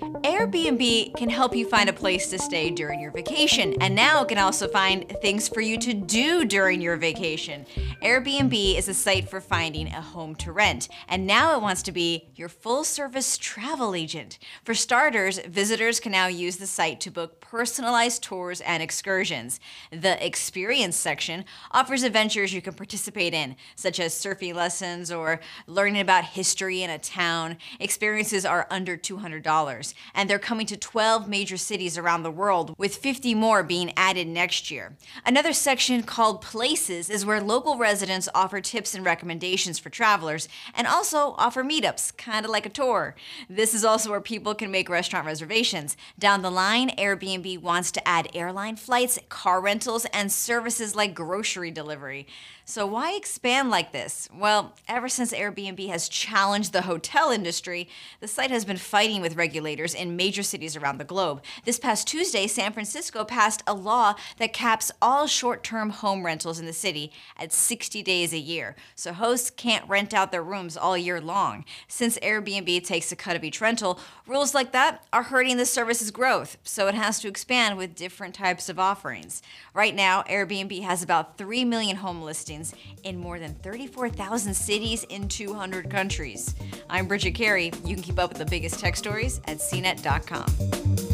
Airbnb can help you find a place to stay during your vacation, and now it can also find things for you to do during your vacation. Airbnb is a site for finding a home to rent, and now it wants to be your full service travel agent. For starters, visitors can now use the site to book personalized tours and excursions. The experience section offers adventures you can participate in, such as surfing lessons or learning about history in a town. Experiences are under $200 and they're coming to 12 major cities around the world, with 50 more being added next year. Another section called Places is where local residents offer tips and recommendations for travelers and also offer meetups, kind of like a tour. This is also where people can make restaurant reservations. Down the line, Airbnb wants to add airline flights, car rentals, and services like grocery delivery. So, why expand like this? Well, ever since Airbnb has challenged the hotel industry, the site has been fighting with in major cities around the globe. This past Tuesday, San Francisco passed a law that caps all short term home rentals in the city at 60 days a year. So, hosts can't rent out their rooms all year long. Since Airbnb takes a cut of each rental, rules like that are hurting the service's growth, so it has to expand with different types of offerings. Right now, Airbnb has about 3 million home listings in more than 34,000 cities in 200 countries. I'm Bridget Carey. You can keep up with the biggest tech stories at cnet.com.